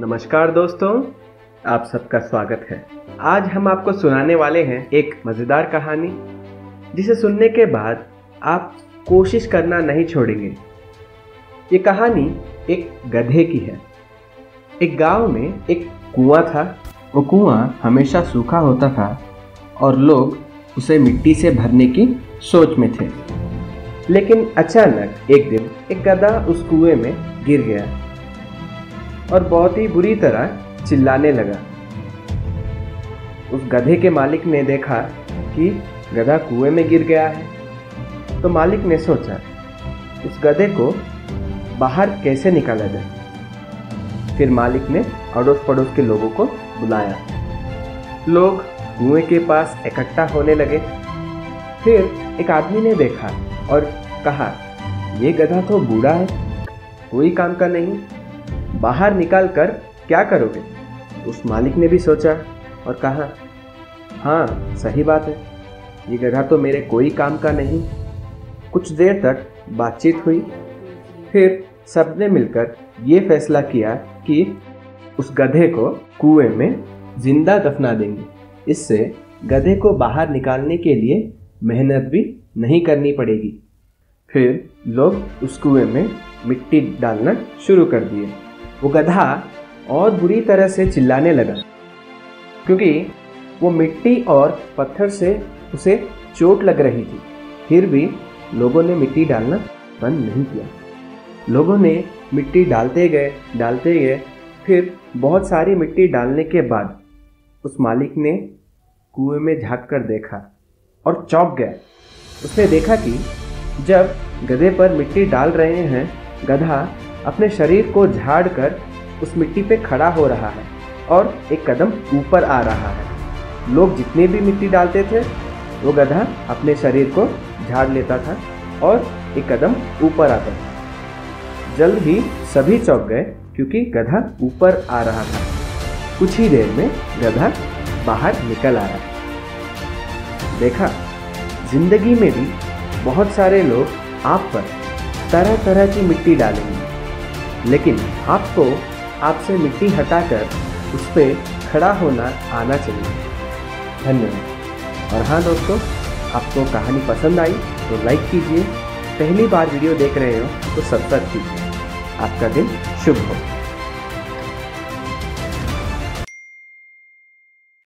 नमस्कार दोस्तों, आप सबका स्वागत है। आज हम आपको सुनाने वाले हैं एक मज़ेदार कहानी, जिसे सुनने के बाद आप कोशिश करना नहीं छोड़ेंगे। ये कहानी एक गधे की है। एक गाँव में एक कुआँ था। वो कुआँ हमेशा सूखा होता था और लोग उसे मिट्टी से भरने की सोच में थे। लेकिन अचानक एक दिन एक गधा उस कुएँ में गिर गया। और बहुत ही बुरी तरह चिल्लाने लगा। उस गधे के मालिक ने देखा कि गधा कुएँ में गिर गया है। तो मालिक ने सोचा उस गधे को बाहर कैसे निकाला जाए? फिर मालिक ने अड़ोस पड़ोस के लोगों को बुलाया। लोग कुएँ के पास इकट्ठा होने लगे। फिर एक आदमी ने देखा और कहा यह गधा तो बूढ़ा है, कोई काम का नहीं। बाहर निकाल कर क्या करोगे? उस मालिक ने भी सोचा और कहा हाँ सही बात है। ये गधा तो मेरे कोई काम का नहीं। कुछ देर तक बातचीत हुई। फिर सबने मिलकर ये फैसला किया कि उस गधे को कुएँ में ज़िंदा दफना देंगे। इससे गधे को बाहर निकालने के लिए मेहनत भी नहीं करनी पड़ेगी। फिर लोग उस कुएँ में मिट्टी डालना शुरू कर दिए। वो गधा और बुरी तरह से चिल्लाने लगा, क्योंकि वो मिट्टी और पत्थर से उसे चोट लग रही थी। फिर भी लोगों ने मिट्टी डालना बंद नहीं किया। लोगों ने मिट्टी डालते गए डालते गए। फिर बहुत सारी मिट्टी डालने के बाद उस मालिक ने कुएँ में झाँक कर देखा और चौंक गया। उसने देखा कि जब गधे पर मिट्टी डाल रहे हैं, गधा अपने शरीर को झाड़ कर उस मिट्टी पे खड़ा हो रहा है और एक कदम ऊपर आ रहा है। लोग जितने भी मिट्टी डालते थे, वो गधा अपने शरीर को झाड़ लेता था और एक कदम ऊपर आता था। जल्द ही सभी चौंक गए, क्योंकि गधा ऊपर आ रहा था। कुछ ही देर में गधा बाहर निकल आ रहा था देखा, ज़िंदगी में भी बहुत सारे लोग आप पर तरह तरह की मिट्टी डालेंगे। लेकिन आपको आपसे मिट्टी हटाकर उस पर खड़ा होना आना चाहिए। धन्यवाद। और हाँ दोस्तों, आपको कहानी पसंद आई तो लाइक कीजिए। पहली बार वीडियो देख रहे हो तो सब्सक्राइब कीजिए। आपका दिन शुभ हो।